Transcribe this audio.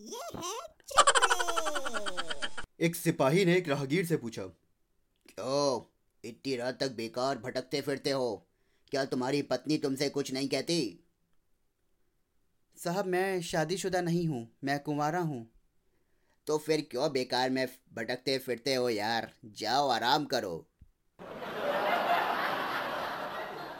ये है एक सिपाही ने एक राहगीर से पूछा क्यों? इतनी रात तक बेकार भटकते फिरते हो। क्या तुम्हारी पत्नी तुमसे कुछ नहीं कहती? साहब मैं शादीशुदा नहीं हूँ मैं कुंवारा हूँ। तो फिर क्यों बेकार में भटकते फिरते हो यार? जाओ आराम करो।